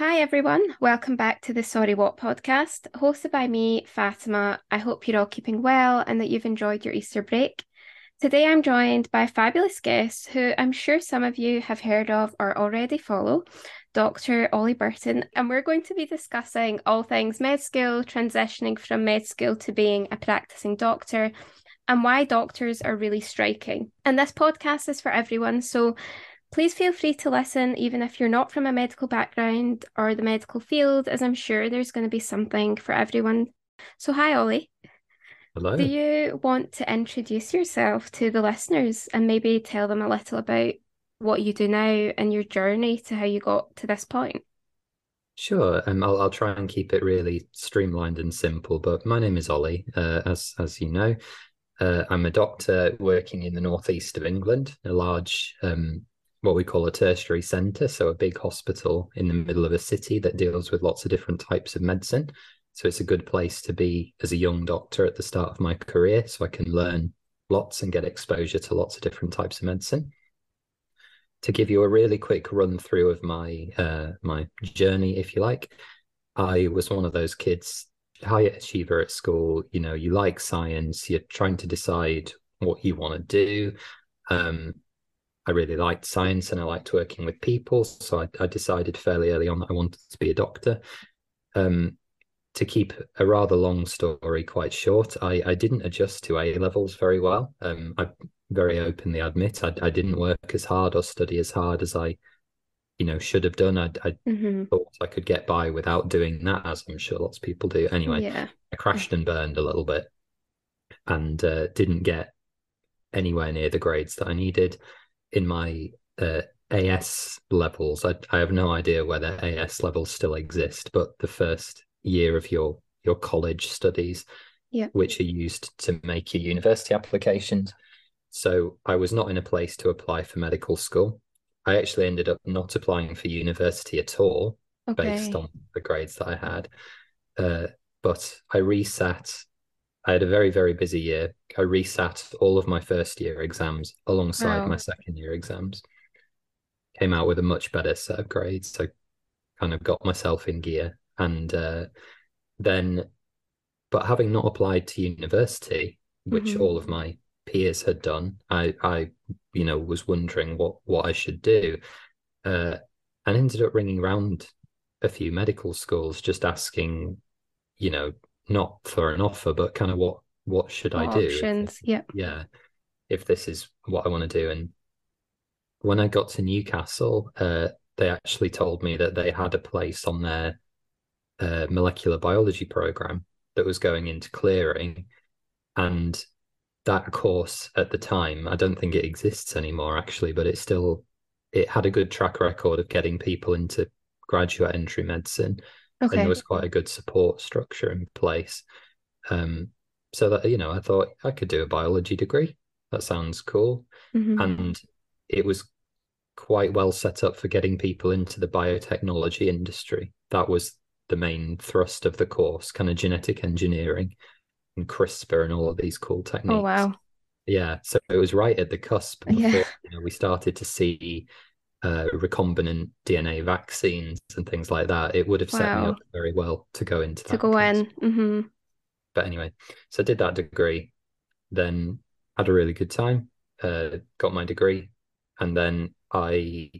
Hi, everyone. Welcome back to the Sorry What podcast, hosted by me, Fatima. I hope you're all keeping well and that you've enjoyed your Easter break. Today, I'm joined by a fabulous guest who I'm sure some of you have heard of or already follow, Dr. Ollie Burton. And we're going to be discussing all things med school, transitioning from med school to being a practicing doctor, and why doctors are really striking. And this podcast is for everyone. So Please feel free to listen, even if you're not from a medical background or the medical field, as I'm sure there's going to be something for everyone. So, hi, Ollie. Hello. Do you want to introduce yourself to the listeners and maybe tell them a little about what you do now and your journey to how you got to this point? Sure. Um, I'll, I'll try and keep it really streamlined and simple. But my name is Ollie, uh, as as you know. Uh, I'm a doctor working in the northeast of England, a large um, what we call a tertiary centre, so a big hospital in the middle of a city that deals with lots of different types of medicine. So it's a good place to be as a young doctor at the start of my career, so I can learn lots and get exposure to lots of different types of medicine. To give you a really quick run through of my uh, my journey, if you like, I was one of those kids, high achiever at school. You know, you like science, you're trying to decide what you want to do. Um, I really liked science and I liked working with people. So I, I decided fairly early on that I wanted to be a doctor. Um, to keep a rather long story quite short, I, I didn't adjust to A levels very well. Um, I very openly admit I, I didn't work as hard or study as hard as I, you know, should have done. I, I mm-hmm. thought I could get by without doing that, as I'm sure lots of people do. Anyway, yeah. I crashed and burned a little bit, and uh, didn't get anywhere near the grades that I needed in my uh, AS levels. I, I have no idea whether AS levels still exist, but the first year of your your college studies, yeah. which are used to make your university applications. So I was not in a place to apply for medical school. I actually ended up not applying for university at all okay. based on the grades that I had. Uh, but I resat I had a very, very busy year. I resat all of my first year exams alongside wow. my second year exams. Came out with a much better set of grades. So kind of got myself in gear. And uh, then, but having not applied to university, which mm-hmm. all of my peers had done, I, I, you know, was wondering what what I should do, uh, and ended up ringing around a few medical schools, just asking, you know, not for an offer, but kind of what what should what I do? Options, yeah, yeah. If this is what I want to do, and when I got to Newcastle, uh, they actually told me that they had a place on their uh, molecular biology program that was going into clearing, and that course at the time, I don't think it exists anymore actually, but it still it had a good track record of getting people into graduate entry medicine Okay. And there was quite a good support structure in place. Um, so that, you know, I thought I could do a biology degree. That sounds cool. Mm-hmm. And it was quite well set up for getting people into the biotechnology industry. That was the main thrust of the course, kind of genetic engineering and CRISPR and all of these cool oh, techniques. Oh, wow. Yeah. So it was right at the cusp before yeah. you know, we started to see uh, recombinant DNA vaccines and things like that, it would have set wow. me up very well to go into that. To go in. Mm-hmm. But anyway, so I did that degree, then had a really good time, uh, got my degree, and then I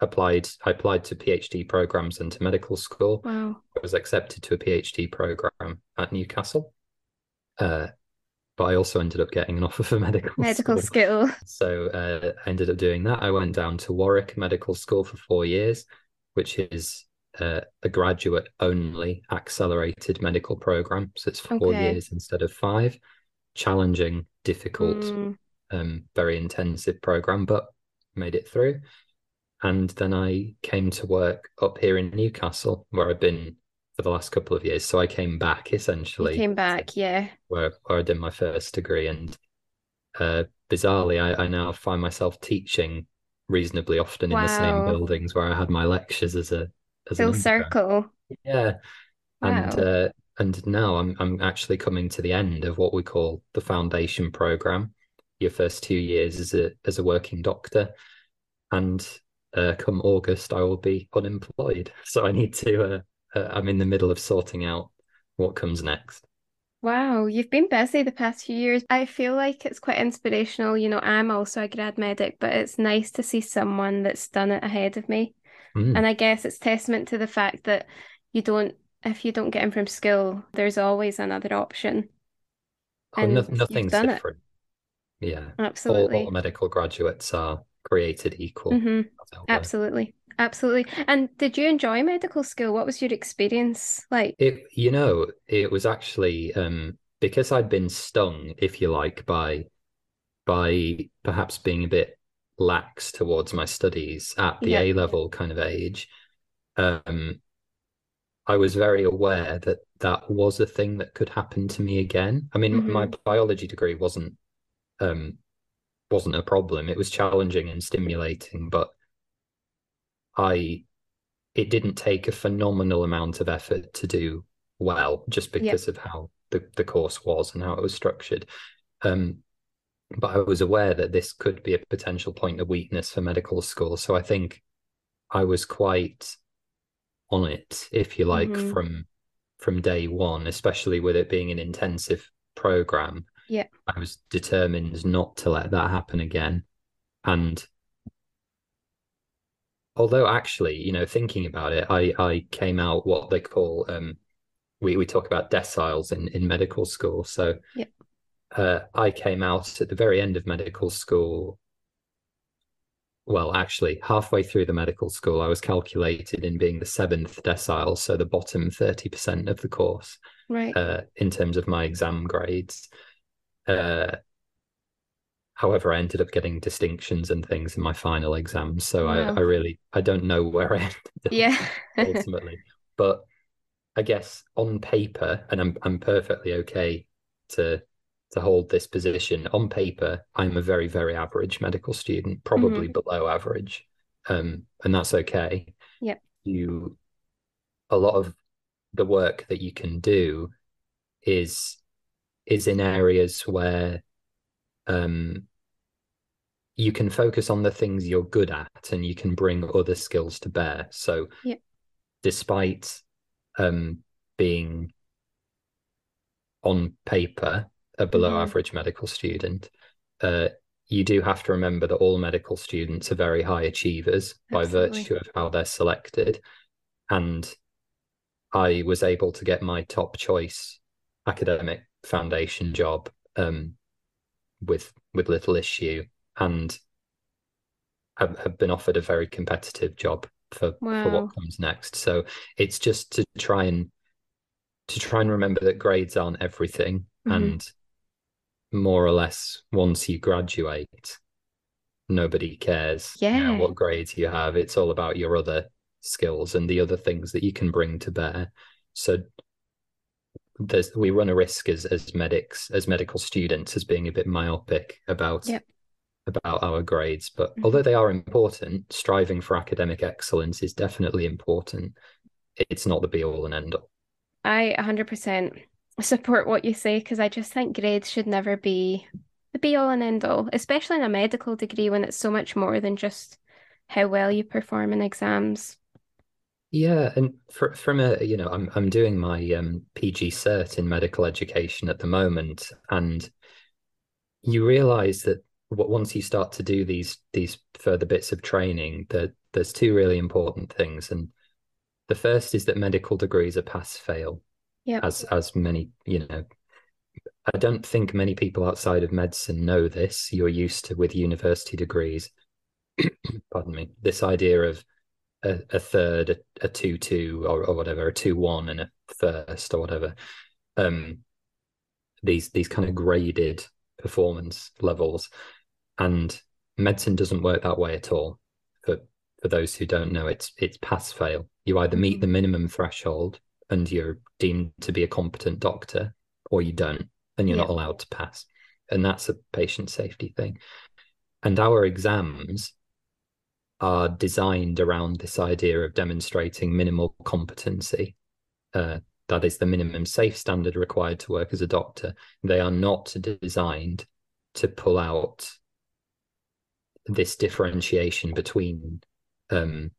applied. I applied to PhD programs and to medical school. Wow. I was accepted to a PhD program at Newcastle. Uh, but I also ended up getting an offer for medical medical school. school. So uh, I ended up doing that. I went down to Warwick Medical School for four years, which is uh, a graduate only accelerated medical program. So it's four okay. years instead of five. Challenging, difficult, mm. um, very intensive program, but made it through. And then I came to work up here in Newcastle, where I've been for the last couple of years. So I came back essentially. You came back, yeah. Where, where I did my first degree. And uh, bizarrely, I, I now find myself teaching reasonably often wow. in the same buildings where I had my lectures as a as a full circle. Yeah. Wow. And uh, and now I'm I'm actually coming to the end of what we call the foundation program. Your first two years as a as a working doctor. And uh, come August, I will be unemployed. So I need to, uh, uh, I'm in the middle of sorting out what comes next. Wow, you've been busy the past few years. I feel like it's quite inspirational. You know, I'm also a grad medic, but it's nice to see someone that's done it ahead of me. Mm. And I guess it's testament to the fact that you don't, if you don't get in from school, there's always another option. Oh, and no, nothing's different. It. Yeah, absolutely. All, all, medical graduates are created equal. Mm-hmm. Absolutely. Absolutely. And did you enjoy medical school? What was your experience like? It, you know, it was actually um, because I'd been stung, if you like, by by perhaps being a bit lax towards my studies at the yeah. A level kind of age. Um, I was very aware that that was a thing that could happen to me again. I mean, mm-hmm. my biology degree wasn't um, wasn't a problem. It was challenging and stimulating, but I it didn't take a phenomenal amount of effort to do well just because yep. of how the, the course was and how it was structured. Um, but I was aware that this could be a potential point of weakness for medical school. So I think I was quite on it, if you like, mm-hmm. from from day one, especially with it being an intensive program. Yeah. I was determined not to let that happen again. And although actually, you know, thinking about it, I I came out what they call um we, we talk about deciles in, in medical school. So yeah. uh, I came out at the very end of medical school. Well, actually, halfway through the medical school, I was calculated in being the seventh decile, so the bottom 30% of the course, right? Uh, in terms of my exam grades. Uh, however i ended up getting distinctions and things in my final exams so wow. I, I really i don't know where i ended yeah ultimately but i guess on paper and i'm i'm perfectly okay to to hold this position on paper i'm a very very average medical student probably mm-hmm. below average um and that's okay yeah you a lot of the work that you can do is is in areas where um, you can focus on the things you're good at and you can bring other skills to bear. So, yeah. despite um, being on paper a below mm-hmm. average medical student, uh, you do have to remember that all medical students are very high achievers Absolutely. by virtue of how they're selected. And I was able to get my top choice academic foundation job um, with with little issue and have, have been offered a very competitive job for, wow. for what comes next. So it's just to try and to try and remember that grades aren't everything mm-hmm. and more or less once you graduate nobody cares yeah. What grades you have it's all about your other skills and the other things that you can bring to bear so we run a risk as as medics as medical students as being a bit myopic about yep. about our grades but mm-hmm. although they are important striving for academic excellence is definitely important it's not the be all and end all i 100% support what you say because i just think grades should never be the be all and end all especially in a medical degree when it's so much more than just how well you perform in exams yeah, and for, from a you know, I'm I'm doing my um, PG cert in medical education at the moment, and you realise that once you start to do these these further bits of training, that there's two really important things, and the first is that medical degrees are pass fail. Yeah. As as many you know, I don't think many people outside of medicine know this. You're used to with university degrees. pardon me. This idea of a, a third, a, a two two or, or whatever, a two one and a first or whatever. Um, these these kind of graded performance levels, and medicine doesn't work that way at all. For for those who don't know, it's it's pass fail. You either meet the mm-hmm. minimum threshold and you're deemed to be a competent doctor, or you don't, and you're yeah. not allowed to pass. And that's a patient safety thing. And our exams are designed around this idea of demonstrating minimal competency. Uh, that is the minimum safe standard required to work as a doctor. They are not designed to pull out this differentiation between um,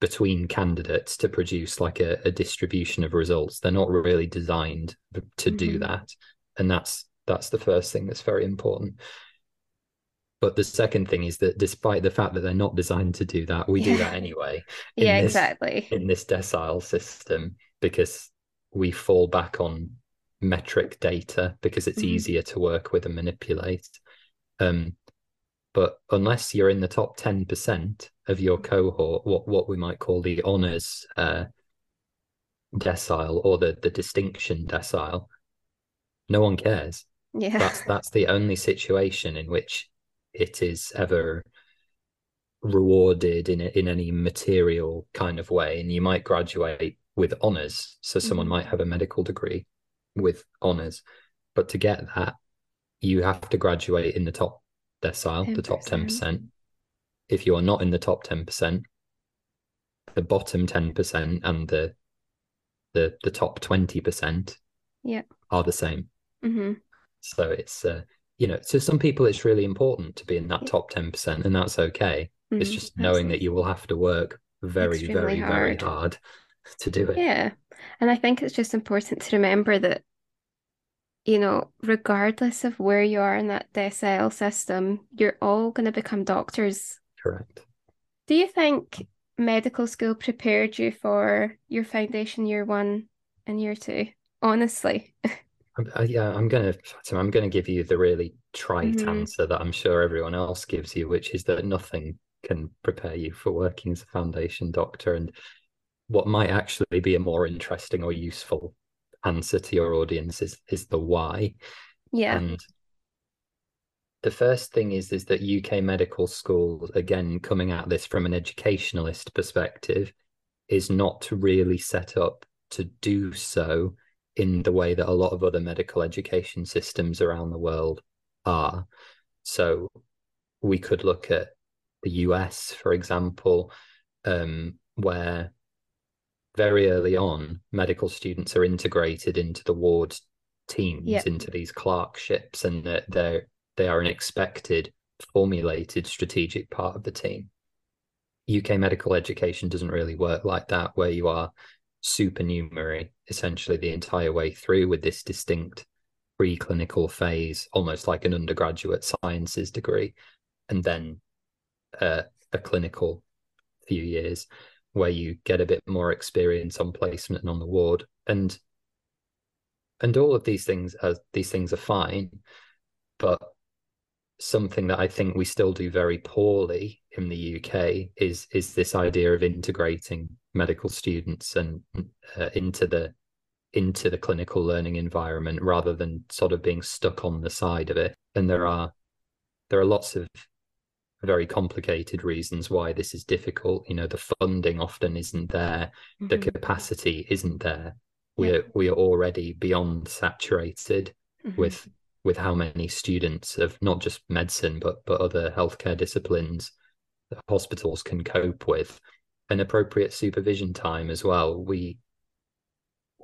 between candidates to produce like a, a, distribution of results. They're not really designed to mm-hmm. do that, and that's that's the first thing that's very important. But the second thing is that despite the fact that they're not designed to do that, we yeah. do that anyway. yeah, this, exactly. In this decile system, because we fall back on metric data because it's mm-hmm. easier to work with and manipulate. Um, but unless you're in the top 10% of your cohort, what, what we might call the honors uh, decile or the, the distinction decile, no one cares. Yeah. That's that's the only situation in which it is ever rewarded in in any material kind of way. And you might graduate with honors. So someone mm-hmm. might have a medical degree with honors, but to get that, you have to graduate in the top decile, 10%. the top 10%. If you are not in the top 10%, the bottom 10% and the the the top 20% yeah are the same. Mm-hmm. So it's uh, you know, to some people it's really important to be in that top 10% and that's okay. Mm-hmm. It's just knowing Absolutely. that you will have to work very Extremely very hard. very hard to do it. Yeah. And I think it's just important to remember that you know, regardless of where you are in that decile system, you're all going to become doctors. Correct. Do you think medical school prepared you for your foundation year one and year two? Honestly. Uh, yeah, I'm gonna I'm gonna give you the really trite mm-hmm. answer that I'm sure everyone else gives you, which is that nothing can prepare you for working as a foundation doctor. And what might actually be a more interesting or useful answer to your audience is is the why. Yeah. And the first thing is is that UK medical schools, again, coming at this from an educationalist perspective, is not really set up to do so in the way that a lot of other medical education systems around the world are. So we could look at the US, for example, um, where very early on, medical students are integrated into the ward teams, yep. into these clerkships, and that they're they are an expected, formulated strategic part of the team. UK medical education doesn't really work like that, where you are supernumerary essentially the entire way through with this distinct preclinical phase, almost like an undergraduate sciences degree, and then uh, a clinical few years where you get a bit more experience on placement and on the ward. And and all of these things are these things are fine but something that i think we still do very poorly in the uk is is this idea of integrating medical students and uh, into the into the clinical learning environment rather than sort of being stuck on the side of it and there are there are lots of very complicated reasons why this is difficult. You know, the funding often isn't there, mm-hmm. the capacity isn't there. We're yeah. we are already beyond saturated mm-hmm. with with how many students of not just medicine but but other healthcare disciplines that hospitals can cope with. An appropriate supervision time as well. We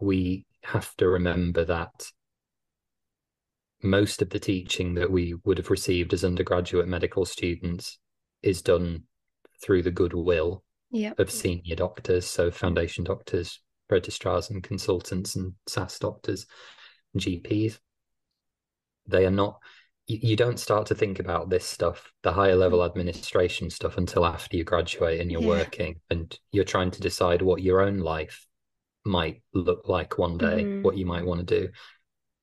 we have to remember that most of the teaching that we would have received as undergraduate medical students is done through the goodwill yep. of senior doctors, so foundation doctors, registrars and consultants and SAS doctors, GPs. They are not you, don't start to think about this stuff, the higher level administration stuff until after you graduate and you're yeah. working and you're trying to decide what your own life might look like one day, mm-hmm. what you might want to do.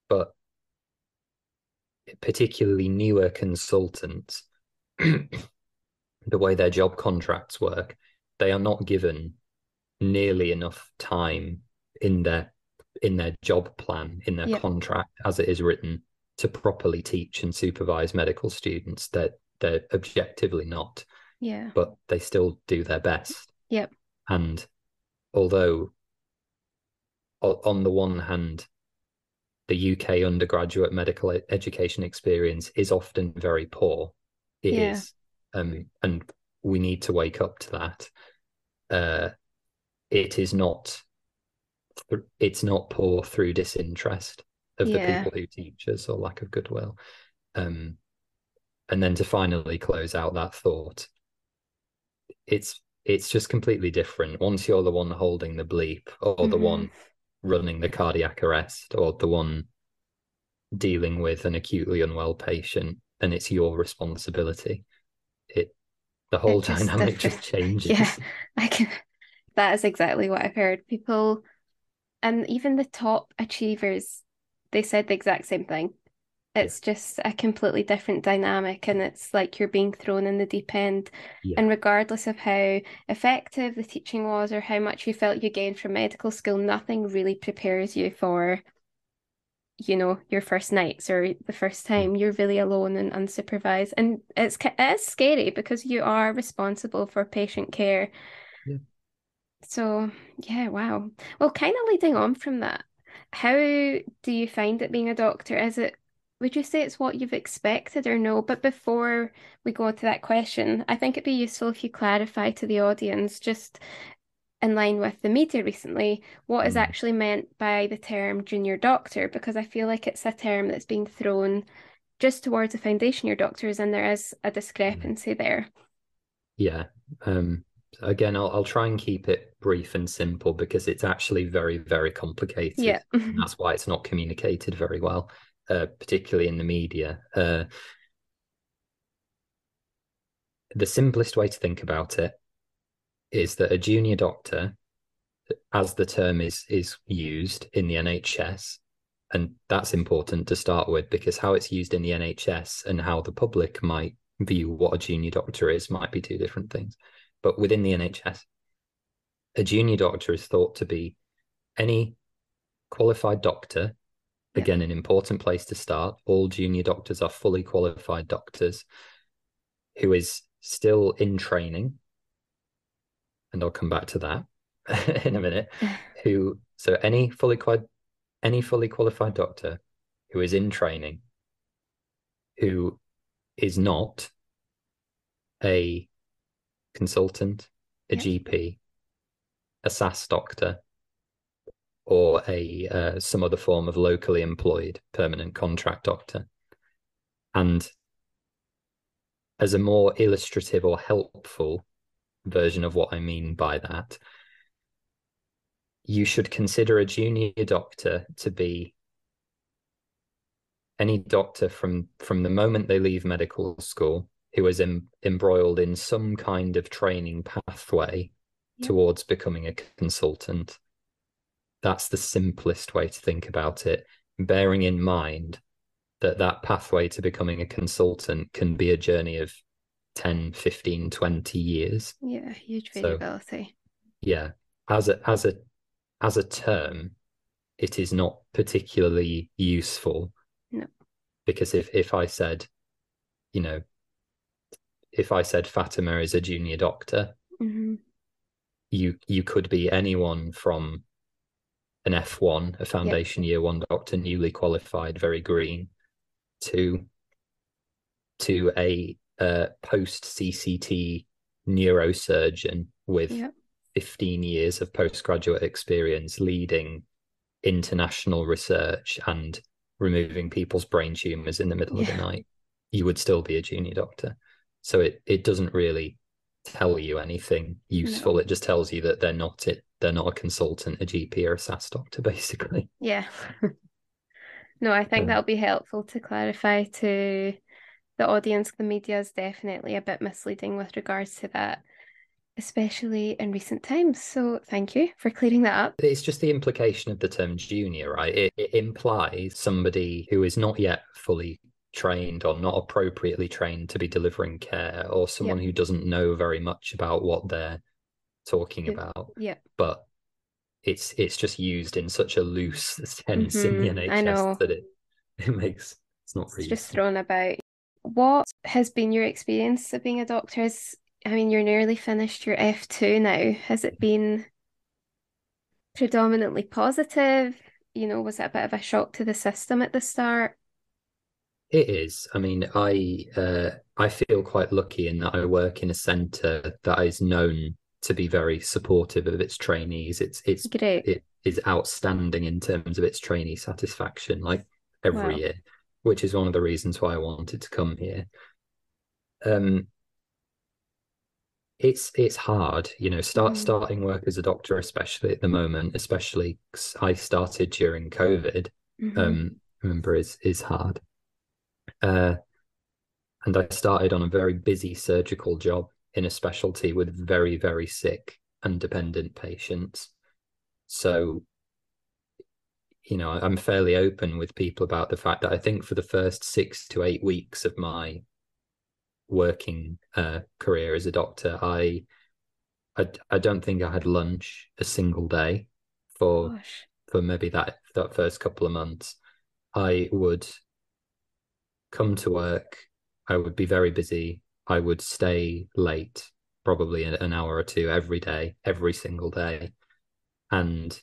But particularly newer consultants, the way their job contracts work, they are not given nearly enough time in their in their job plan in their yep. contract as it is written to properly teach and supervise medical students that they're, they're objectively not yeah but they still do their best yep and although on the one hand the UK undergraduate medical education experience is often very poor. It yeah. is, um, and we need to wake up to that. Uh, it is not. It's not poor through disinterest of yeah. the people who teach us or lack of goodwill. Um, and then to finally close out that thought, it's it's just completely different. Once you're the one holding the bleep or mm-hmm. the one running the cardiac arrest or the one dealing with an acutely unwell patient and it's your responsibility it the whole it just dynamic just changes yeah i can that is exactly what i've heard people and even the top achievers they said the exact same thing. It's yeah. just a completely different dynamic and it's like you're being thrown in the deep end. Yeah. and regardless of how effective the teaching was or how much you felt you gained from medical school nothing really prepares you for you know your first nights or the first time. You're really alone and unsupervised. And it's it's scary because you are responsible for patient care. Yeah. so yeah wow. Well kind of leading on from that how do you find it being a doctor is it would you say it's what you've expected or no but before we go to that question i think it'd be useful if you clarify to the audience just in line with the media recently what is mm. actually meant by the term junior doctor because I feel like it's a term that's being thrown just towards the foundation year doctors and there is a discrepancy mm. there. Yeah. Um again I'll I'll try and keep it brief and simple because it's actually very very complicated. Yeah. that's why it's not communicated very well, uh, particularly in the media. Uh, the simplest way to think about it is that a junior doctor, as the term is is used in the NHS, and that's important to start with because how it's used in the NHS and how the public might view what a junior doctor is might be two different things. But within the NHS, a junior doctor is thought to be any qualified doctor. Yeah. Again, an important place to start. All junior doctors are fully qualified doctors who is still in training and I'll come back to that in a minute, who so any fully qualified any fully qualified doctor who is in training who is not a consultant, a GP, a SAS doctor, or a uh, some other form of locally employed permanent contract doctor. And as a more illustrative or helpful version of what I mean by that. You should consider a junior doctor to be any doctor from from the moment they leave medical school who is em, embroiled in some kind of training pathway yeah. towards becoming a consultant. That's the simplest way to think about it, bearing in mind that that pathway to becoming a consultant can be a journey of 10 15 20 years yeah huge variability so, yeah as a as a as a term it is not particularly useful no because if if i said you know if i said fatima is a junior doctor mm-hmm. you you could be anyone from an f1 a foundation yep. year one doctor newly qualified very green to to a a post CCT neurosurgeon with yep. 15 years of postgraduate experience leading international research and removing people's brain tumors in the middle yeah. of the night, you would still be a junior doctor. So it it doesn't really tell you anything useful. No. It just tells you that they're not it they're not a consultant, a GP or a SAS doctor, basically. Yeah. no, I think um, that'll be helpful to clarify to the audience, the media is definitely a bit misleading with regards to that, especially in recent times. So thank you for clearing that up. It's just the implication of the term junior, right? It, it implies somebody who is not yet fully trained or not appropriately trained to be delivering care or someone who doesn't know very much about what they're talking about. Yeah. But it's it's just used in such a loose sense mm-hmm. in the mm-hmm. NHS that it it makes it's not really it's just thrown about what has been your experience of being a doctor? Is I mean, you're nearly finished your F2 now. Has it been predominantly positive? You know, was it a bit of a shock to the system at the start? It is. I mean, I uh, I feel quite lucky in that I work in a centre that is known to be very supportive of its trainees. It's it's Great. it is outstanding in terms of its trainee satisfaction. Like every wow. year, which is one of the reasons why I wanted to come here. Um, it's it's hard, you know, start Mhm. starting work as a doctor, especially at the moment, especially I started during COVID. Mhm. Um, remember is is hard. Uh, and I started on a very busy surgical job in a specialty with very, very sick and dependent patients. So, you know, I'm fairly open with people about the fact that I think for the first six to eight weeks of my working uh, career as a doctor, I, I I don't think I had lunch a single day for Gosh. for maybe that that first couple of months. I would come to work. I would be very busy. I would stay late, probably an, hour or two every day, every single day, and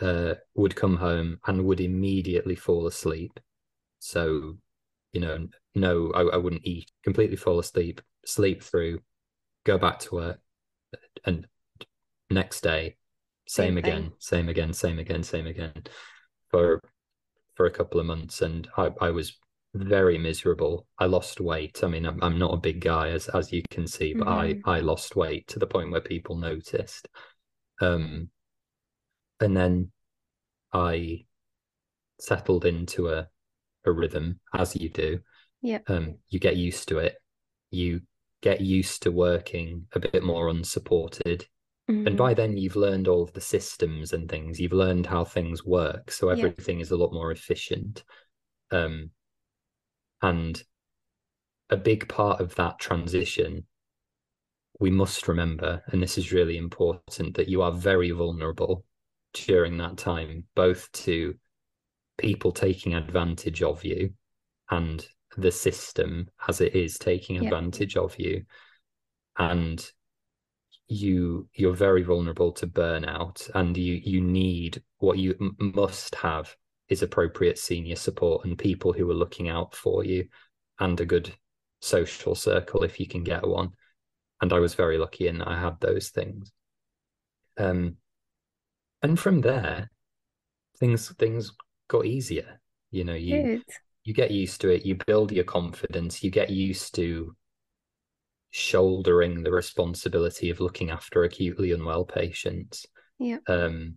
uh, would come home and would immediately fall asleep. So, you know, no, I, I wouldn't eat, completely fall asleep, sleep through, go back to work, and next day, same, Same again, same again, same again, same again, for for a couple of months, and I, I was very miserable. I lost weight. I mean, I'm, I'm not a big guy, as as you can see, but Mhm. I I lost weight to the point where people noticed. Um, and then I settled into a a rhythm, as you do. Yep. Um, you get used to it. You get used to working a bit more unsupported. And Mhm. by then you've learned all of the systems and things. You've learned how things work. So Yeah. everything is a lot more efficient. Um, and a big part of that transition, we must remember, and this is really important, that you are very vulnerable during that time, both to people taking advantage of you and the system as it is taking Yep. advantage of you. And you you're very vulnerable to burnout and you you need what you m- must have is appropriate senior support and people who are looking out for you and a good social circle if you can get one. And i was very lucky in that i had those things. Um and from there things things got easier. You know you Good. you get used to it. You build your confidence. You get used to shouldering the responsibility of looking after acutely unwell patients. Yeah. um,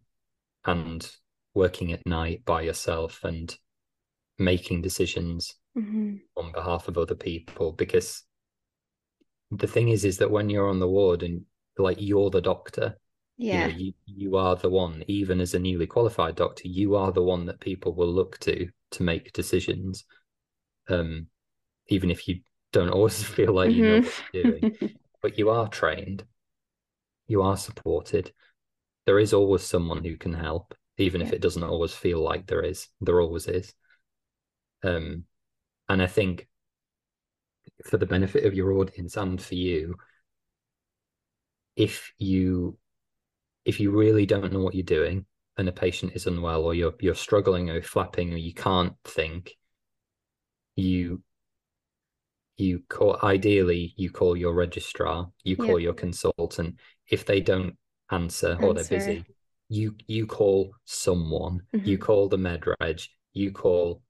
and working at night by yourself and making decisions Mhm. on behalf of other people because the thing is is that when you're on the ward and like you're the doctor you know Yeah. you you are the one even as a newly qualified doctor you are the one that people will look to to make decisions um even if you don't always feel like you know what you're doing. But you are trained. You are supported. There is always someone who can help even if it doesn't always feel like there is there always is. Um and i think for the benefit of your audience and for you if you if you really don't know what you're doing and a patient is unwell or you're you're struggling or flapping or you can't think you you call ideally you call your registrar you call Yep. your consultant. If they don't answer or they're busy you you call someone you Mhm. call the med reg you call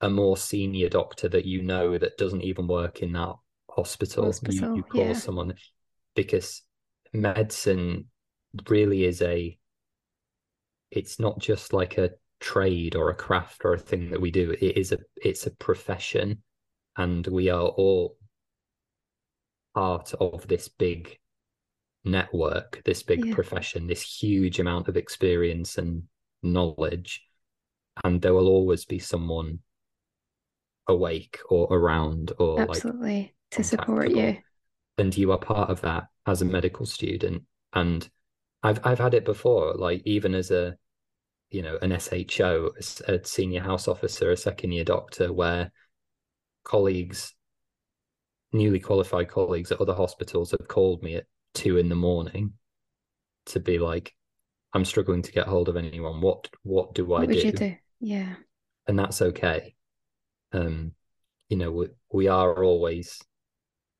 a more senior doctor that you know that doesn't even work in that hospital, you you call yeah. someone because medicine really is a it's not just like a trade or a craft or a thing that we do it is a it's a profession and we are all part of this big network this big Yeah. profession this huge amount of experience and knowledge and there will always be someone awake or around or like Absolutely. To support you. and you are part of that as a medical student and i've i've had it before like even as a you know an sho a senior house officer a second year doctor where colleagues newly qualified colleagues at other hospitals have called me at two in the morning to be like i'm struggling to get hold of anyone what what do i What do you do? Yeah. and that's okay um you know we, we are always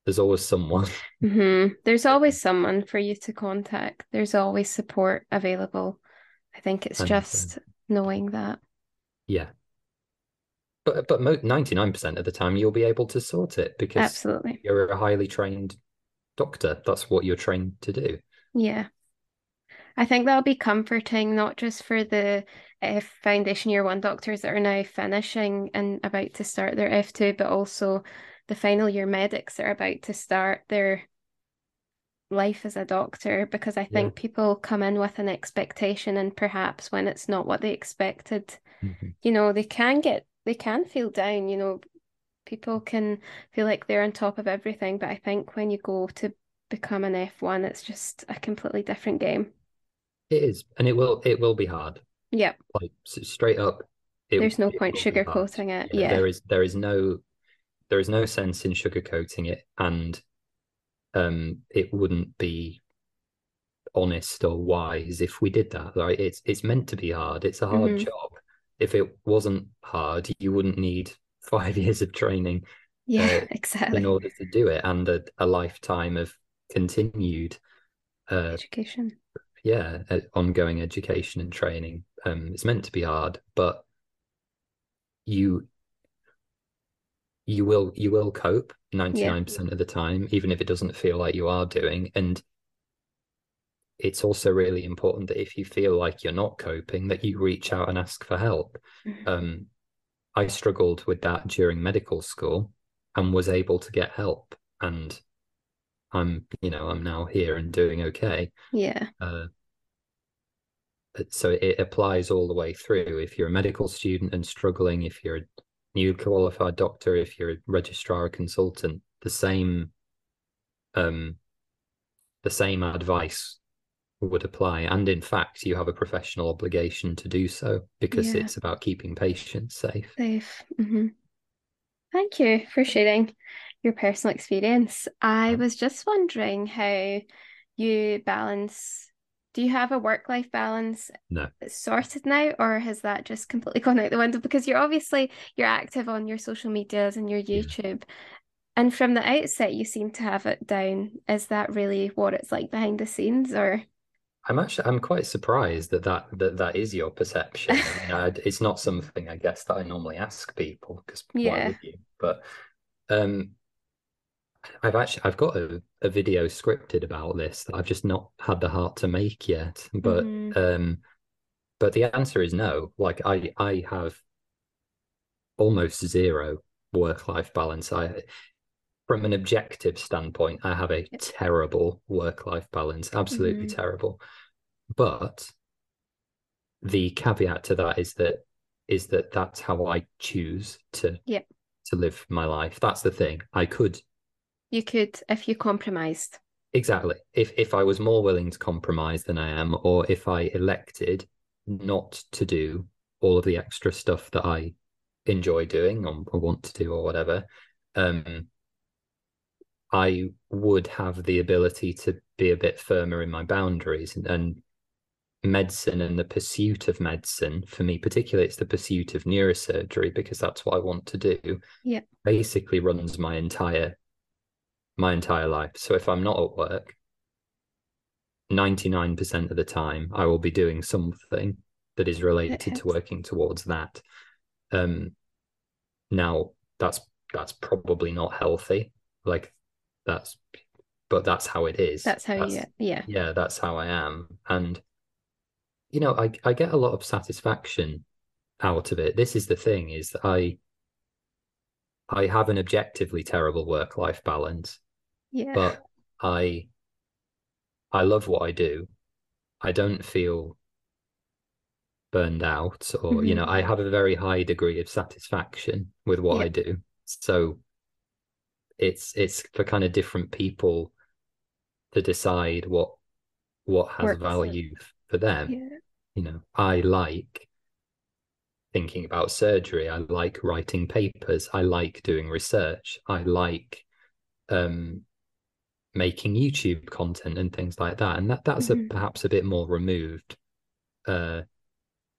there's always someone hmm There's always someone for you to contact. There's always support available. I think it's And, just knowing that. Yeah. But but 99% of the time you'll be able to sort it because Absolutely. you're a highly trained doctor. That's what you're trained to do. Yeah. I think that'll be comforting, not just for the uh, foundation year one doctors that are now finishing and about to start their F2, but also the final year medics that are about to start their life as a doctor because I think yeah. people come in with an expectation and perhaps when it's not what they expected, mm-hmm. you know, they can get they can feel down, you know, people can feel like they're on top of everything, but I think when you go to become an F1, it's just a completely different game. It is, and it will it will be hard. Yeah. Like straight up. It, There's no point sugarcoating it. Yeah, yeah. There is there is no there is no sense in sugarcoating it and um it wouldn't be honest or wise if we did that right it's it's meant to be hard it's a hard mm-hmm. job if it wasn't hard you wouldn't need five years of training yeah uh, exactly in order to do it and a, a lifetime of continued uh, education yeah ongoing education and training um it's meant to be hard but you you will you will cope 99% yeah. of the time even if it doesn't feel like you are doing and it's also really important that if you feel like you're not coping that you reach out and ask for help mm-hmm. um i struggled with that during medical school and was able to get help and I'm, you know, I'm now here and doing okay. Yeah. Uh, so it applies all the way through. If you're a medical student and struggling, if you're a new qualified doctor, if you're a registrar or consultant, the same, um, the same advice would apply. And in fact, you have a professional obligation to do so because yeah. it's about keeping patients safe. Safe. Mm-hmm. Thank you for sharing your personal experience. I was just wondering how you balance. Do you have a work life balance no. sorted now, or has that just completely gone out the window? Because you're obviously you're active on your social medias and your YouTube, yeah. and from the outset you seem to have it down. Is that really what it's like behind the scenes, or? I'm actually I'm quite surprised that that that, that is your perception. I mean, I, it's not something I guess that I normally ask people because yeah. why would you? But um, I've actually I've got a, a video scripted about this that I've just not had the heart to make yet. But mm-hmm. um but the answer is no. Like I I have almost zero work life balance. I from an objective standpoint, I have a terrible work life balance, absolutely mm-hmm. terrible. But the caveat to that is that is that that's how I choose to yeah. to live my life. That's the thing. I could you could if you compromised. Exactly. If if I was more willing to compromise than I am, or if I elected not to do all of the extra stuff that I enjoy doing or, or want to do or whatever, um, I would have the ability to be a bit firmer in my boundaries and, and medicine and the pursuit of medicine for me particularly it's the pursuit of neurosurgery because that's what I want to do. Yeah. Basically runs my entire my entire life. So if I'm not at work, 99% of the time, I will be doing something that is related to working towards that. Um, now that's that's probably not healthy. Like that's, but that's how it is. That's how that's, you, yeah, yeah, that's how I am, and you know, I I get a lot of satisfaction out of it. This is the thing: is that I I have an objectively terrible work life balance. Yeah. But I I love what I do. I don't feel burned out or mm-hmm. you know, I mm-hmm. have a very high degree of satisfaction with what yeah. I do. So it's it's for kind of different people to decide what what has Works value for them. Yeah. You know, I like thinking about surgery. I like writing papers. I like doing research. I like um, making YouTube content and things like that. And that that's mm-hmm. a, perhaps a bit more removed uh,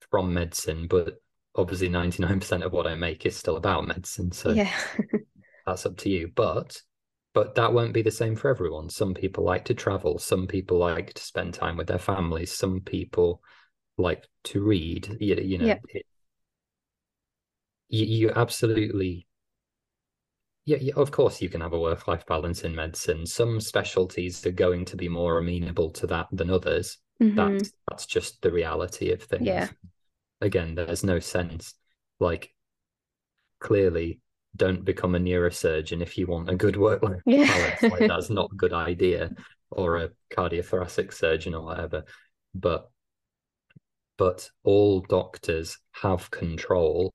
from medicine, but obviously 99% of what I make is still about medicine. So yeah. that's up to you. But but that won't be the same for everyone. Some people like to travel, some people like to spend time with their families, some people like to read. You, you know, yeah. it, you, you absolutely yeah, yeah, of course you can have a work-life balance in medicine. Some specialties are going to be more amenable to that than others. Mhm. That's that's just the reality of things. Yeah. Again, there's no sense like clearly don't become a neurosurgeon if you want a good work-life Yeah. balance. Like that's not a good idea, or a cardiothoracic surgeon or whatever. But but all doctors have control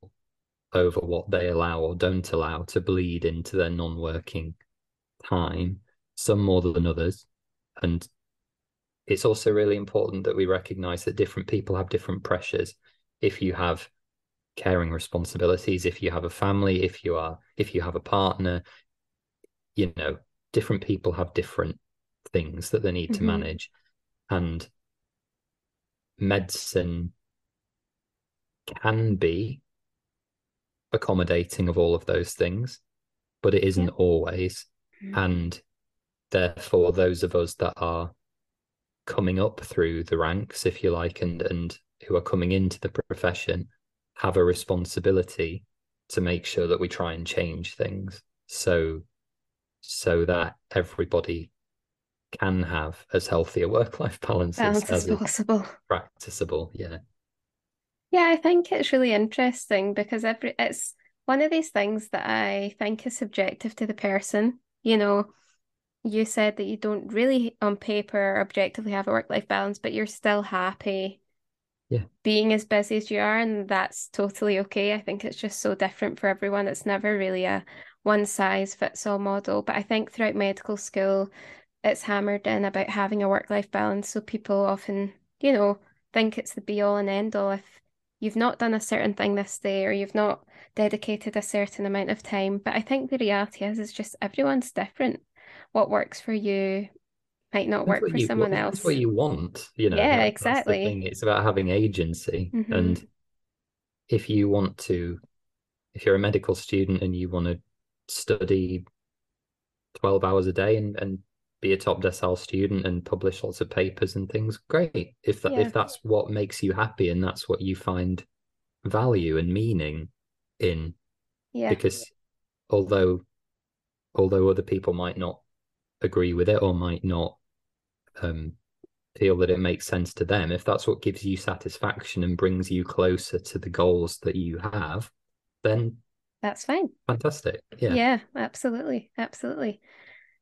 over what they allow or don't allow to bleed into their non-working time, some more than others. And it's also really important that we recognize that different people have different pressures. If you have caring responsibilities, if you have a family, if you are if you have a partner, you know, different people have different things that they need to Mhm. manage. And medicine can be accommodating of all of those things, but it isn't always. Mhm. And therefore, those of us that are coming up through the ranks, if you like, and and who are coming into the profession have a responsibility to make sure that we try and change things so so that everybody can have as healthy a work-life balance, Balance as, as as possible. practicable. Yeah. Yeah, I think it's really interesting because every it's one of these things that I think is subjective to the person. You know, you said that you don't really on paper objectively have a work-life balance, but you're still happy Yeah. being as busy as you are, and that's totally okay. I think it's just so different for everyone. It's never really a one size fits all model. But I think throughout medical school, it's hammered in about having a work-life balance. So people often, you know, think it's the be all and end all if you've not done a certain thing this day or you've not dedicated a certain amount of time. But I think the reality is, is just everyone's different. What works for you might not work for someone else. depends what you want, you know. Yeah, that- that's the exactly. thing. It's about having agency. Mhm. And if you want to, if you're a medical student and you want to study 12 hours a day and, and be a top decile student and publish lots of papers and things, great. If that Yeah. if that's what makes you happy and that's what you find value and meaning in, Yeah. because although although other people might not agree with it or might not um feel that it makes sense to them if that's what gives you satisfaction and brings you closer to the goals that you have then That's fine. fantastic yeah Yeah, absolutely. Absolutely.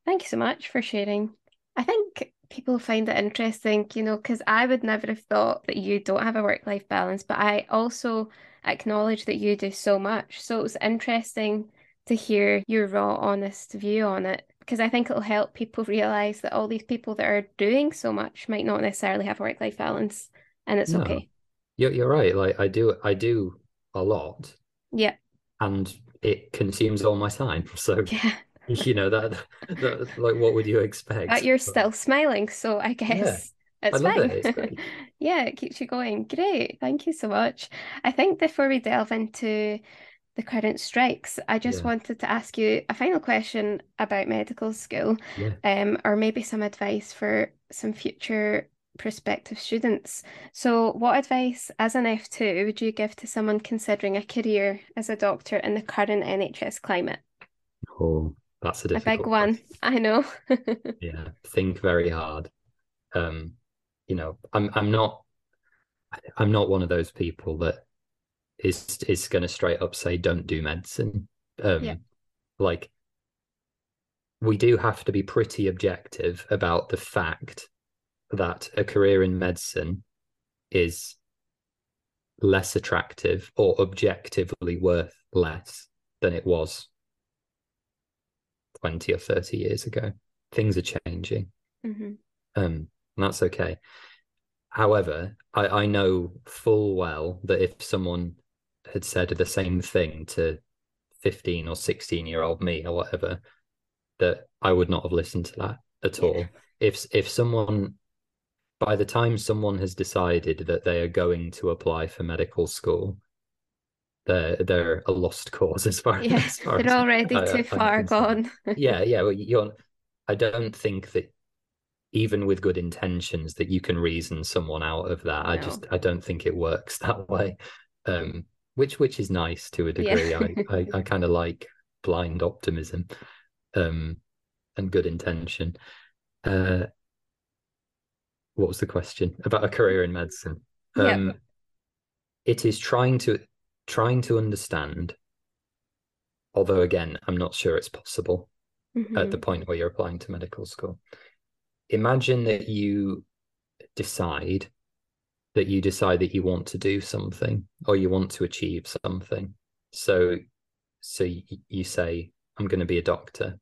Thank you so much for sharing. I think people find it interesting, you know, because I would never have thought that you don't have a work-life balance, but I also acknowledge that you do so much. So it was interesting to hear your raw, honest view on it, because I think it'll help people realize that all these people that are doing so much might not necessarily have a work-life balance, and it's No. okay. you're, you're right like i do i do a lot Yeah, and it consumes all my time so yeah. you know that, that like what would you expect But you're still smiling, so I guess it's love fine. it, it's. Yeah, it keeps you going. Great. Thank you so much. I think before we delve into the current strikes, I just Yeah. wanted to ask you a final question about medical school, yeah um, or maybe some advice for some future prospective students. So, what advice as an F2 would you give to someone considering a career as a doctor in the current NHS climate? oh that's a A big one, question. I know. yeah think very hard um you know i'm i'm not i'm not one of those people that is is going to straight up say don't do medicine um Yeah. like we do have to be pretty objective about the fact that a career in medicine is less attractive or objectively worth less than it was 20 or 30 years ago things are changing hmm um, and that's okay. However, I, I know full well that if someone had said the same thing to 15 or 16 year old me or whatever, that I would not have listened to that at Yeah. all. If if someone by the time someone has decided that they are going to apply for medical school, they're they're a lost cause as far Yeah, as far they're as already I- too I'm far concerned gone. yeah yeah well you're i don't think that even with good intentions that you can reason someone out of that i just i don't think it works that way um which which is nice to a Yeah. degree i i, I kind of like blind optimism um, and good intention. Uh, what was the question about a career in medicine? Um, yep. It is trying to trying to understand. Although again, I'm not sure it's possible mm-hmm. at the mm-hmm. point where you're applying to medical school. Imagine that you decide that you decide that you want to do something or you want to achieve something. So, so you, say, "I'm going to be a doctor,"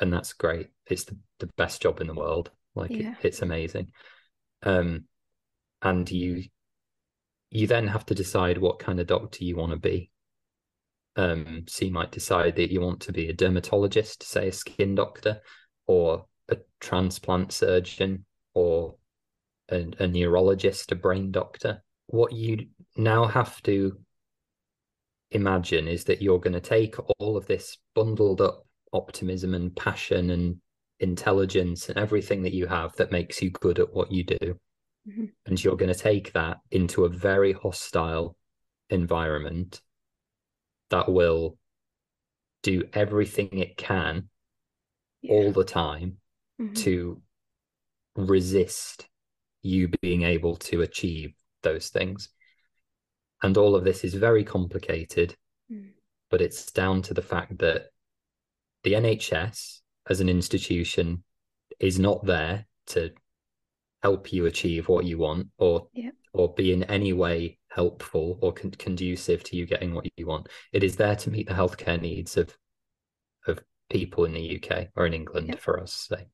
and that's great. It's the, the best job in the world. Like yeah. it, it's amazing. Um, and you you then have to decide what kind of doctor you want to be. Um, so you might decide that you want to be a dermatologist, say a skin doctor, or a transplant surgeon, or a, a neurologist, a brain doctor. What you now have to imagine is that you're going to take all of this bundled up optimism and passion and intelligence and everything that you have that makes you good at what you do. Mm-hmm. And you're going to take that into a very hostile environment that will do everything it can yeah. all the time mm-hmm. to resist you being able to achieve those things. And all of this is very complicated, mm. but it's down to the fact that the NHS as an institution is not there to help you achieve what you want or yeah. or be in any way helpful or con- conducive to you getting what you want. It is there to meet the healthcare needs of of people in the UK or in England yeah. for us, say.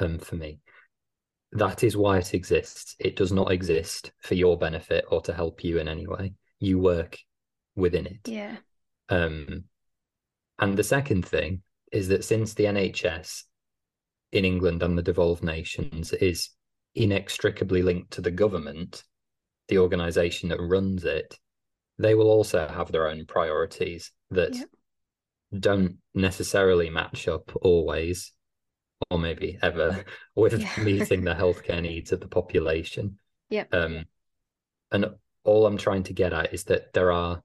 Um, for me, that is why it exists. It does not exist for your benefit or to help you in any way. You work within it. Yeah. Um, and the second thing is that since the NHS in England and the devolved nations is inextricably linked to the government, the organization that runs it, they will also have their own priorities that yep. don't necessarily match up always, or maybe ever, with yeah. meeting the healthcare needs of the population. Yeah. Um, and all I'm trying to get at is that there are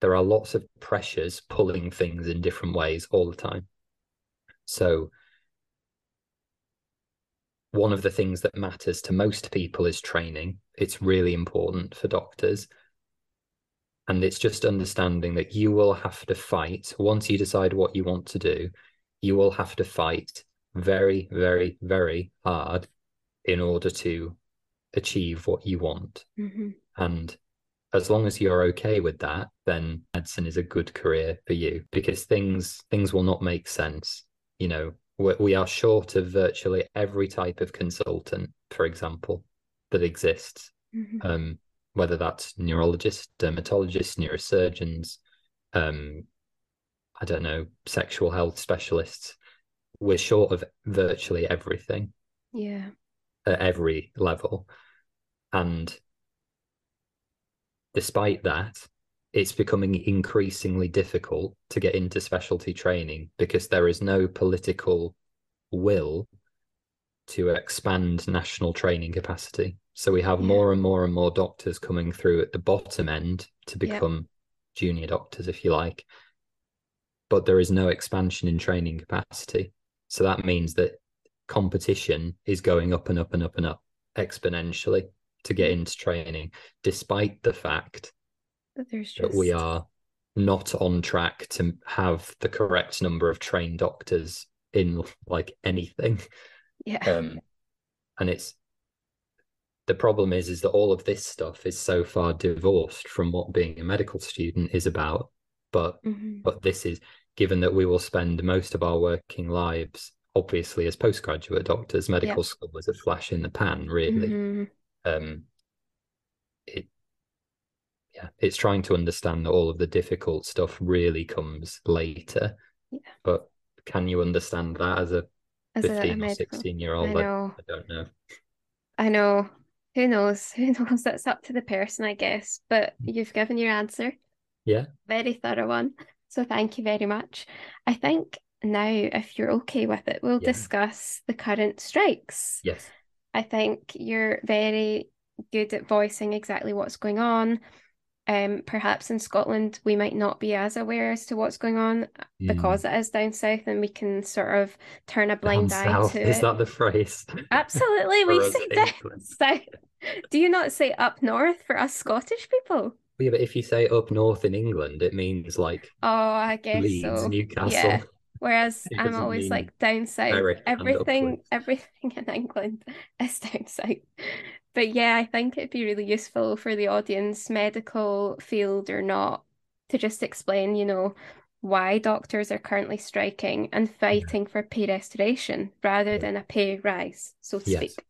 there are lots of pressures pulling things in different ways all the time. So, one of the things that matters to most people is training. It's really important for doctors. And it's just understanding that you will have to fight once you decide what you want to do, you will have to fight very, very, very hard in order to achieve what you want. Mm-hmm. And as long as you're okay with that, then medicine is a good career for you because things things will not make sense. You know, we, we are short of virtually every type of consultant, for example, that exists. Mm-hmm. Um, whether that's neurologists, dermatologists, neurosurgeons, um, I don't know, sexual health specialists. We're short of virtually everything. Yeah. At every level. And despite that, it's becoming increasingly difficult to get into specialty training because there is no political will to expand national training capacity. So we have yeah. more and more and more doctors coming through at the bottom end to become junior doctors, if you like. But there is no expansion in training capacity. So that means that competition is going up and up and up and up exponentially to get into training, despite the fact that, there's just... that we are not on track to have the correct number of trained doctors in like anything. Yeah. Um, and it's the problem is is that all of this stuff is so far divorced from what being a medical student is about. But mm-hmm. but this is given that we will spend most of our working lives obviously as postgraduate doctors, medical yep. school was a flash in the pan, really. Mm-hmm um, it yeah, it's trying to understand that all of the difficult stuff really comes later. Yeah. But can you understand that as a as 15 a, or 16 year old? I, I, I don't know. I know. Who knows? Who knows? That's up to the person, I guess. But you've given your answer. Yeah. Very thorough one. So thank you very much. I think now, if you're okay with it, we'll yeah. discuss the current strikes. Yes. I think you're very good at voicing exactly what's going on. um, perhaps in Scotland we might not be as aware as to what's going on mm. because it is down south, and we can sort of turn a blind down eye south. to is it. that the phrase? Absolutely, we say down south. Do you not say up north for us Scottish people? Yeah, but if you say up north in England, it means like oh, I guess Leeds, so. Newcastle. Yeah. Whereas I'm always like down south. Everything, everything in England is down south. But yeah, I think it'd be really useful for the audience, medical field or not, to just explain, you know, why doctors are currently striking and fighting yeah. for pay restoration rather yeah. than a pay rise, so to yes. speak.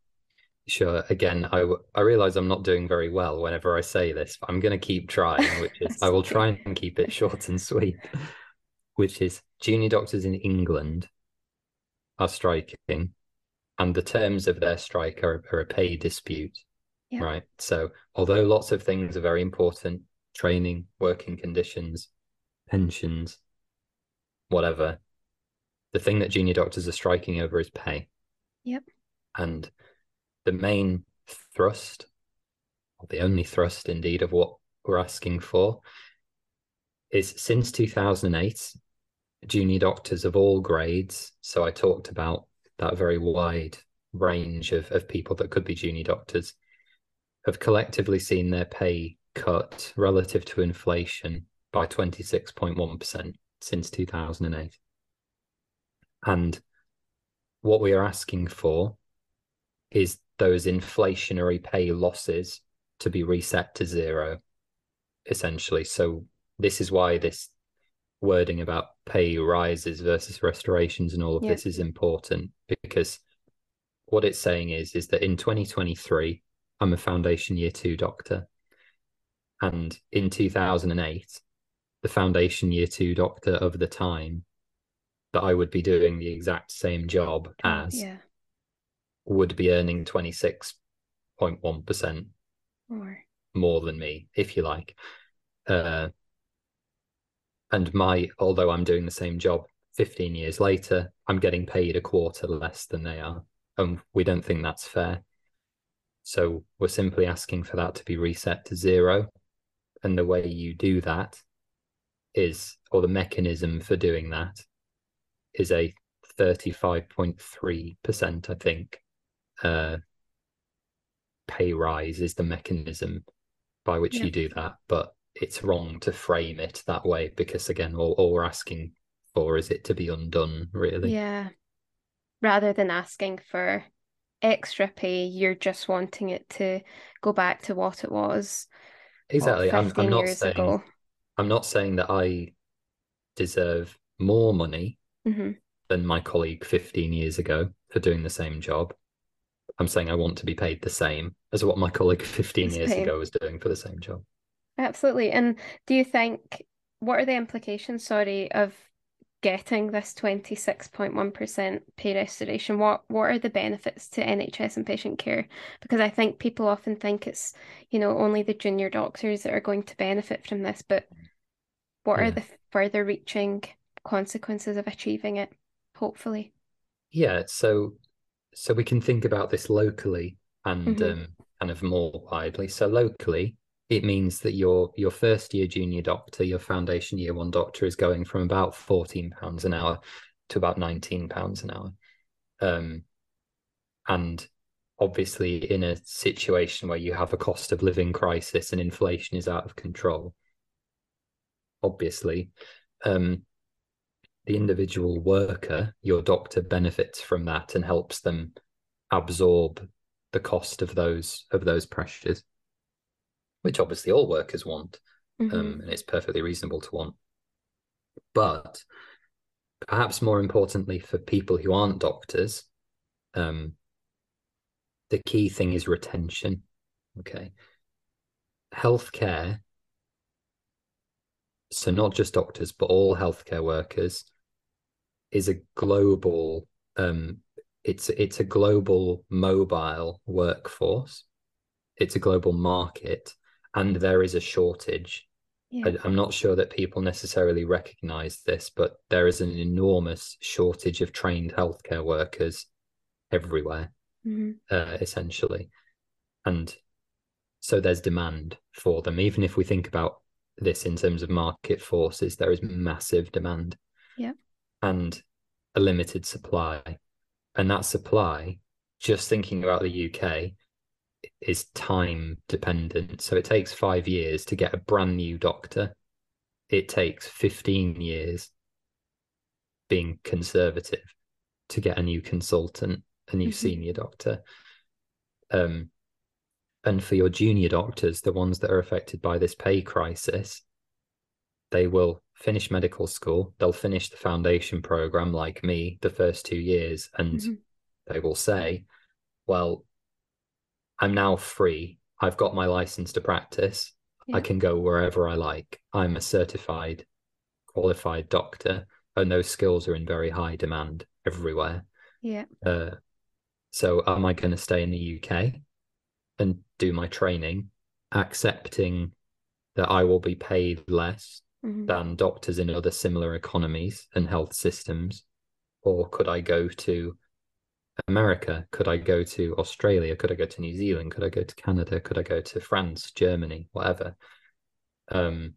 Sure. Again, I, I realize I'm not doing very well whenever I say this, but I'm going to keep trying, which is I will try and keep it short and sweet, which is junior doctors in England are striking and the terms of their strike are, are a pay dispute. Yeah. Right. So, although lots of things are very important training, working conditions, pensions, whatever the thing that junior doctors are striking over is pay. Yep. And the main thrust, or the only thrust indeed, of what we're asking for is since 2008, junior doctors of all grades. So I talked about that very wide range of, of people that could be junior doctors have collectively seen their pay cut relative to inflation by 26.1% since 2008. And what we are asking for is those inflationary pay losses to be reset to zero, essentially. So, this is why this wording about pay rises versus restorations and all of yeah. this is important because what it's saying is is that in 2023 I'm a foundation year 2 doctor and in 2008 the foundation year 2 doctor of the time that I would be doing the exact same job as yeah. Would be earning 26.1% more. more than me if you like. Uh, and my although i'm doing the same job 15 years later i'm getting paid a quarter less than they are and we don't think that's fair. So we're simply asking for that to be reset to zero and the way you do that is or the mechanism for doing that is a 35.3% i think uh, pay rise is the mechanism by which yeah. you do that but it's wrong to frame it that way because again all, all we're asking for is it to be undone really yeah rather than asking for extra pay you're just wanting it to go back to what it was exactly what, I'm, I'm not saying ago. i'm not saying that i deserve more money mm-hmm. than my colleague 15 years ago for doing the same job i'm saying i want to be paid the same as what my colleague 15 years ago was doing for the same job Absolutely. And do you think what are the implications, sorry, of getting this 26.1% pay restoration? What what are the benefits to NHS and patient care? Because I think people often think it's, you know, only the junior doctors that are going to benefit from this, but what yeah. are the further reaching consequences of achieving it, hopefully? Yeah, so so we can think about this locally and mm-hmm. um, kind of more widely. So locally, it means that your your first year junior doctor, your foundation year one doctor, is going from about fourteen pounds an hour to about nineteen pounds an hour, um, and obviously in a situation where you have a cost of living crisis and inflation is out of control, obviously, um, the individual worker, your doctor, benefits from that and helps them absorb the cost of those of those pressures which obviously all workers want, um, mm-hmm. um, and it's perfectly reasonable to want. But perhaps more importantly, for people who aren't doctors, um, the key thing is retention. Okay. Healthcare, so not just doctors, but all healthcare workers, is a global um, it's it's a global mobile workforce. It's a global market and there is a shortage. Yeah. I, am not sure that people necessarily recognize this, but there is an enormous shortage of trained healthcare workers everywhere, mm-hmm. uh, essentially. And so there's demand for them. Even if we think about this in terms of market forces, there is massive demand. Yeah. And a limited supply. And that supply, just thinking about the UK, is time dependent. So it takes five years to get a brand new doctor. It takes 15 years being conservative to get a new consultant, a new mm-hmm. senior doctor. Um, and for your junior doctors, the ones that are affected by this pay crisis, they will finish medical school, they'll finish the foundation program like me the first two years, and mm-hmm. they will say, Well, I'm now free. I've got my license to practice. Yeah. I can go wherever I like. I'm a certified, qualified doctor, and those skills are in very high demand everywhere. Yeah. Uh, so, am I going to stay in the UK and do my training, accepting that I will be paid less mm-hmm. than doctors in other similar economies and health systems? Or could I go to America? Could I go to Australia? Could I go to New Zealand? Could I go to Canada? Could I go to France, Germany, whatever? Um,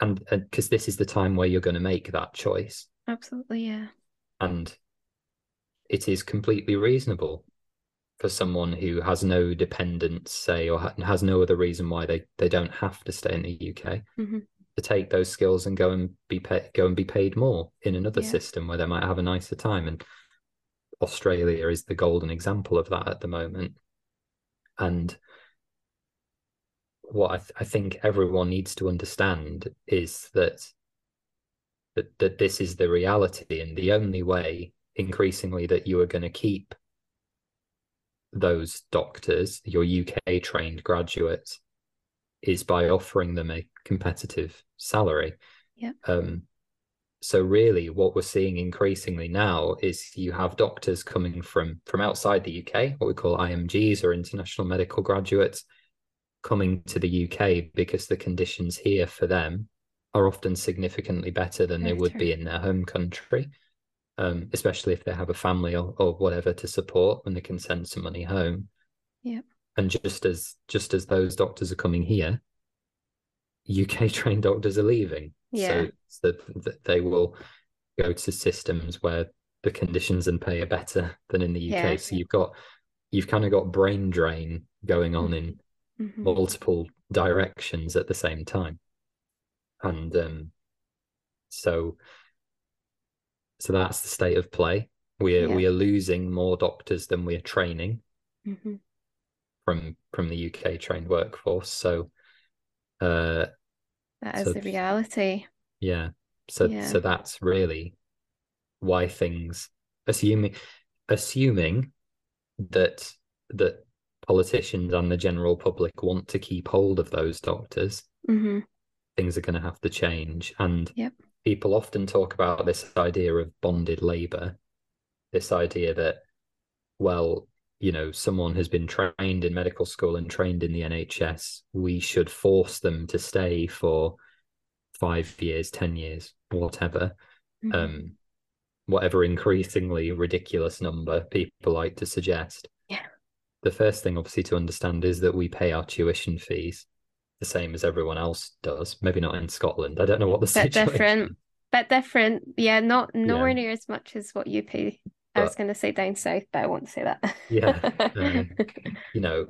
and because this is the time where you're going to make that choice. Absolutely, yeah. And it is completely reasonable for someone who has no dependents, say, or ha- has no other reason why they, they don't have to stay in the UK, mm-hmm. to take those skills and go and be paid, go and be paid more in another yeah. system where they might have a nicer time. And Australia is the golden example of that at the moment. And what I, th- I think everyone needs to understand is that, that that this is the reality, and the only way, increasingly, that you are going to keep those doctors, your UK trained graduates, is by offering them a competitive salary. Yeah. Um, so really, what we're seeing increasingly now is you have doctors coming from from outside the UK, what we call IMGs or international medical graduates, coming to the UK because the conditions here for them are often significantly better than Very they would true. be in their home country um, especially if they have a family or, or whatever to support when they can send some money home. Yeah. And just as just as those doctors are coming here, UK trained doctors are leaving. Yeah. So, that they will go to systems where the conditions and pay are better than in the UK. Yeah. So you've got you've kind of got brain drain going on in mm-hmm. multiple directions at the same time. And um so so that's the state of play. We are yeah. we are losing more doctors than we are training mm-hmm. from from the UK trained workforce. So uh, that is so, the reality. Yeah. So yeah. so that's really why things assuming assuming that that politicians and the general public want to keep hold of those doctors, mm-hmm. things are going to have to change. And yep people often talk about this idea of bonded labor, this idea that, well, you know, someone has been trained in medical school and trained in the NHS, we should force them to stay for five years, 10 years, whatever. Mm-hmm. Um, whatever increasingly ridiculous number people like to suggest. Yeah. The first thing, obviously, to understand is that we pay our tuition fees the same as everyone else does. Maybe not in Scotland. I don't know what the bit situation. different, bit different. Yeah, not nowhere yeah. near as much as what you pay. But, I was going to say down south, but I won't say that. yeah, um, you know,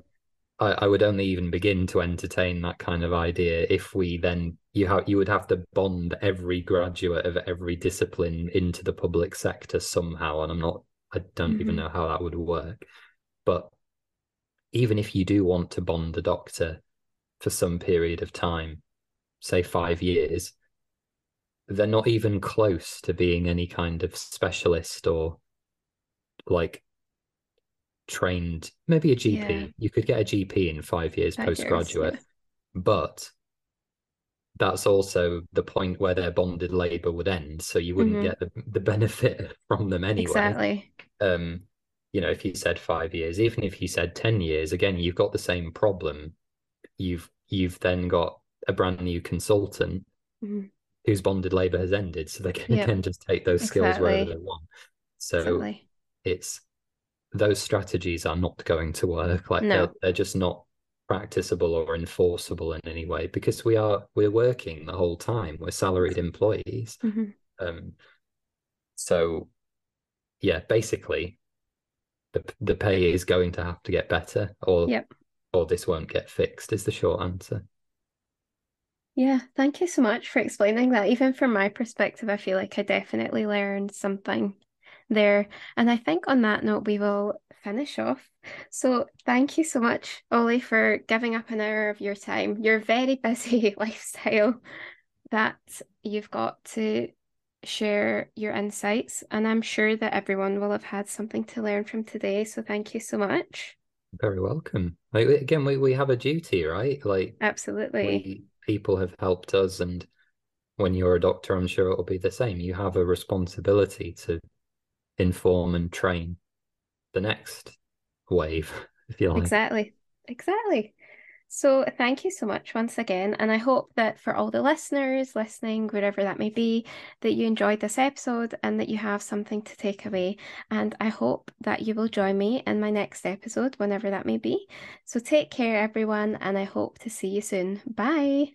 I, I would only even begin to entertain that kind of idea if we then you have you would have to bond every graduate of every discipline into the public sector somehow, and I'm not. I don't mm-hmm. even know how that would work. But even if you do want to bond a doctor for some period of time, say five years, they're not even close to being any kind of specialist or like trained maybe a gp yeah. you could get a gp in five years five postgraduate yeah. but that's also the point where their bonded labor would end so you wouldn't mm-hmm. get the, the benefit from them anyway exactly um you know if you said five years even if you said 10 years again you've got the same problem you've you've then got a brand new consultant mm-hmm. whose bonded labor has ended, so they can yep. just take those skills exactly. wherever they want. So exactly. it's those strategies are not going to work. Like No. they're, they're just not practicable or enforceable in any way because we are we're working the whole time. We're salaried employees. Mhm. Um, so yeah, basically the the pay is going to have to get better or Yep. Or this won't get fixed is the short answer. Yeah, thank you so much for explaining that. Even from my perspective, I feel like I definitely learned something there. And I think on that note, we will finish off. So thank you so much, Ollie, for giving up an hour of your time, your very busy lifestyle that you've got to share your insights. And I'm sure that everyone will have had something to learn from today. So thank you so much. Very welcome. Like, again, we, we have a duty, right? Like Absolutely. we people have helped us and when you're a doctor, I'm sure it'll be the same. You have a responsibility to inform and train the next wave, if you like. Exactly. Exactly. So thank you so much once again. And I hope that for all the listeners listening, wherever that may be, that you enjoyed this episode and that you have something to take away. And I hope that you will join me in my next episode, whenever that may be. So take care, everyone, and I hope to see you soon. Bye.